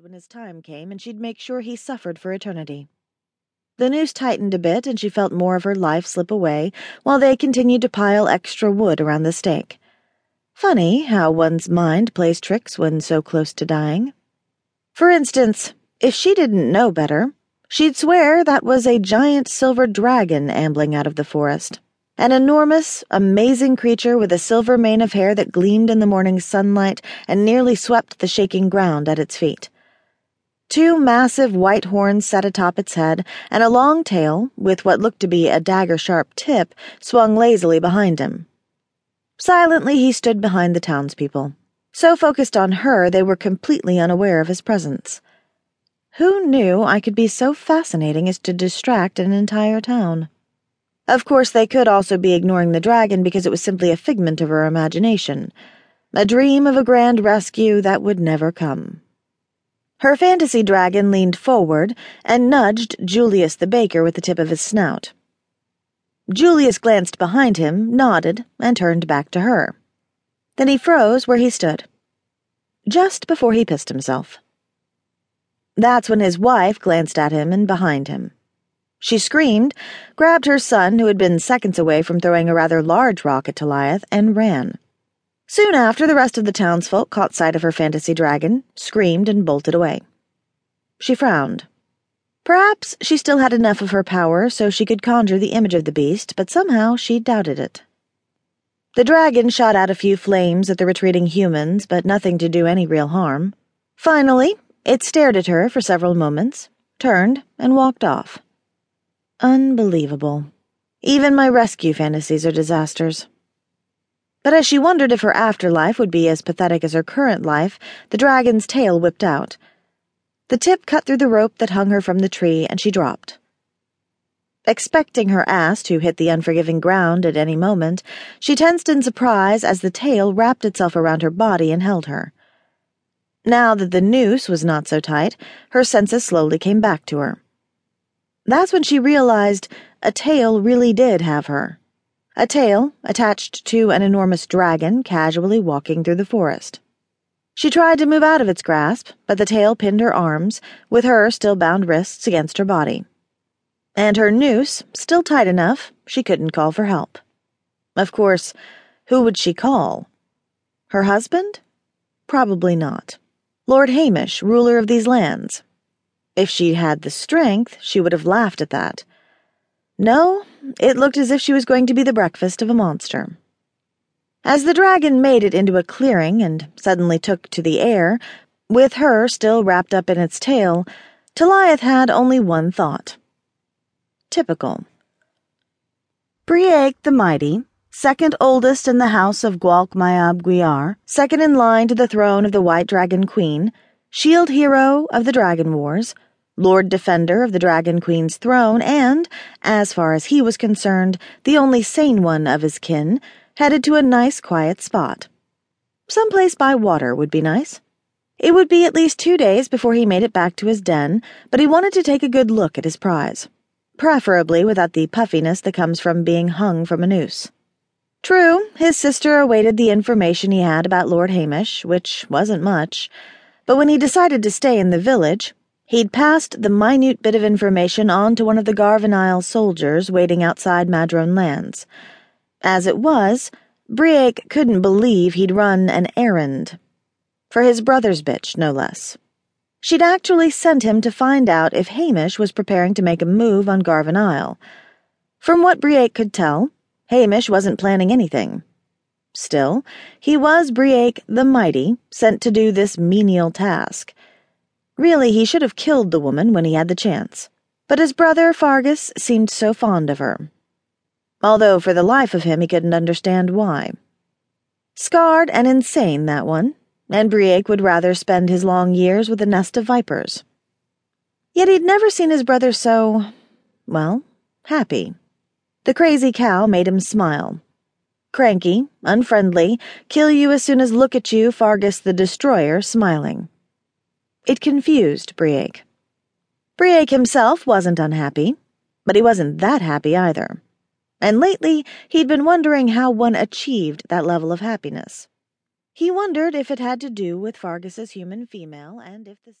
when his time came, and she'd make sure he suffered for eternity. The noose tightened a bit, and she felt more of her life slip away while they continued to pile extra wood around the stake. Funny how one's mind plays tricks when so close to dying. For instance, if she didn't know better, she'd swear that was a giant silver dragon ambling out of the forest. An enormous, amazing creature with a silver mane of hair that gleamed in the morning sunlight and nearly swept the shaking ground at its feet. Two massive white horns sat atop its head, and a long tail, with what looked to be a dagger sharp tip, swung lazily behind him. Silently, he stood behind the townspeople. So focused on her, they were completely unaware of his presence. Who knew I could be so fascinating as to distract an entire town? Of course, they could also be ignoring the dragon because it was simply a figment of her imagination, a dream of a grand rescue that would never come. Her fantasy dragon leaned forward and nudged Julius the baker with the tip of his snout. Julius glanced behind him, nodded, and turned back to her. Then he froze where he stood. Just before he pissed himself. That's when his wife glanced at him and behind him. She screamed, grabbed her son, who had been seconds away from throwing a rather large rock at Talaith, and ran. Soon after, the rest of the townsfolk caught sight of her fantasy dragon, screamed, and bolted away. She frowned. Perhaps she still had enough of her power so she could conjure the image of the beast, but somehow she doubted it. The dragon shot out a few flames at the retreating humans, but nothing to do any real harm. Finally, it stared at her for several moments, turned, and walked off. Unbelievable. Even my rescue fantasies are disasters. But as she wondered if her afterlife would be as pathetic as her current life, the dragon's tail whipped out. The tip cut through the rope that hung her from the tree, and she dropped. Expecting her ass to hit the unforgiving ground at any moment, she tensed in surprise as the tail wrapped itself around her body and held her. Now that the noose was not so tight, her senses slowly came back to her. That's when she realized a tail really did have her a tail attached to an enormous dragon casually walking through the forest. She tried to move out of its grasp, but the tail pinned her arms, with her still bound wrists against her body. And her noose, still tight enough, she couldn't call for help. Of course, who would she call? Her husband? Probably not. Lord Hamish, ruler of these lands. If she had the strength, she would have laughed at that. No, it looked as if she was going to be the breakfast of a monster. As the dragon made it into a clearing and suddenly took to the air, with her still wrapped up in its tail, Talaith had only one thought. Typical. Briec the Mighty, second oldest in the house of Gwalchmai fab Gwyar, second in line to the throne of the White Dragon Queen, shield hero of the Dragon Wars, Lord Defender of the Dragon Queen's throne, and, as far as he was concerned, the only sane one of his kin, headed to a nice quiet spot. Some place by water would be nice. It would be at least two days before he made it back to his den, but he wanted to take a good look at his prize, preferably without the puffiness that comes from being hung from a noose. True, his sister awaited the information he had about Lord Hamish, which wasn't much, but when he decided to stay in the village, He'd passed the minute bit of information on to one of the Garbhán Isle soldiers waiting outside Madron Lands. As it was, Briec couldn't believe he'd run an errand. For his brother's bitch, no less. She'd actually sent him to find out if Hamish was preparing to make a move on Garbhán Isle. From what Briec could tell, Hamish wasn't planning anything. Still, he was Briec the Mighty, sent to do this menial task. Really, he should have killed the woman when he had the chance. But his brother, Fearghus, seemed so fond of her. Although for the life of him he couldn't understand why. Scarred and insane, that one, and Briec would rather spend his long years with a nest of vipers. Yet he'd never seen his brother so, well, happy. The crazy cow made him smile. Cranky, unfriendly, kill you as soon as look at you, Fearghus the Destroyer, smiling. It confused Briec. Briec himself wasn't unhappy, but he wasn't that happy either. And lately, he'd been wondering how one achieved that level of happiness. He wondered if it had to do with Fearghus's human female and if the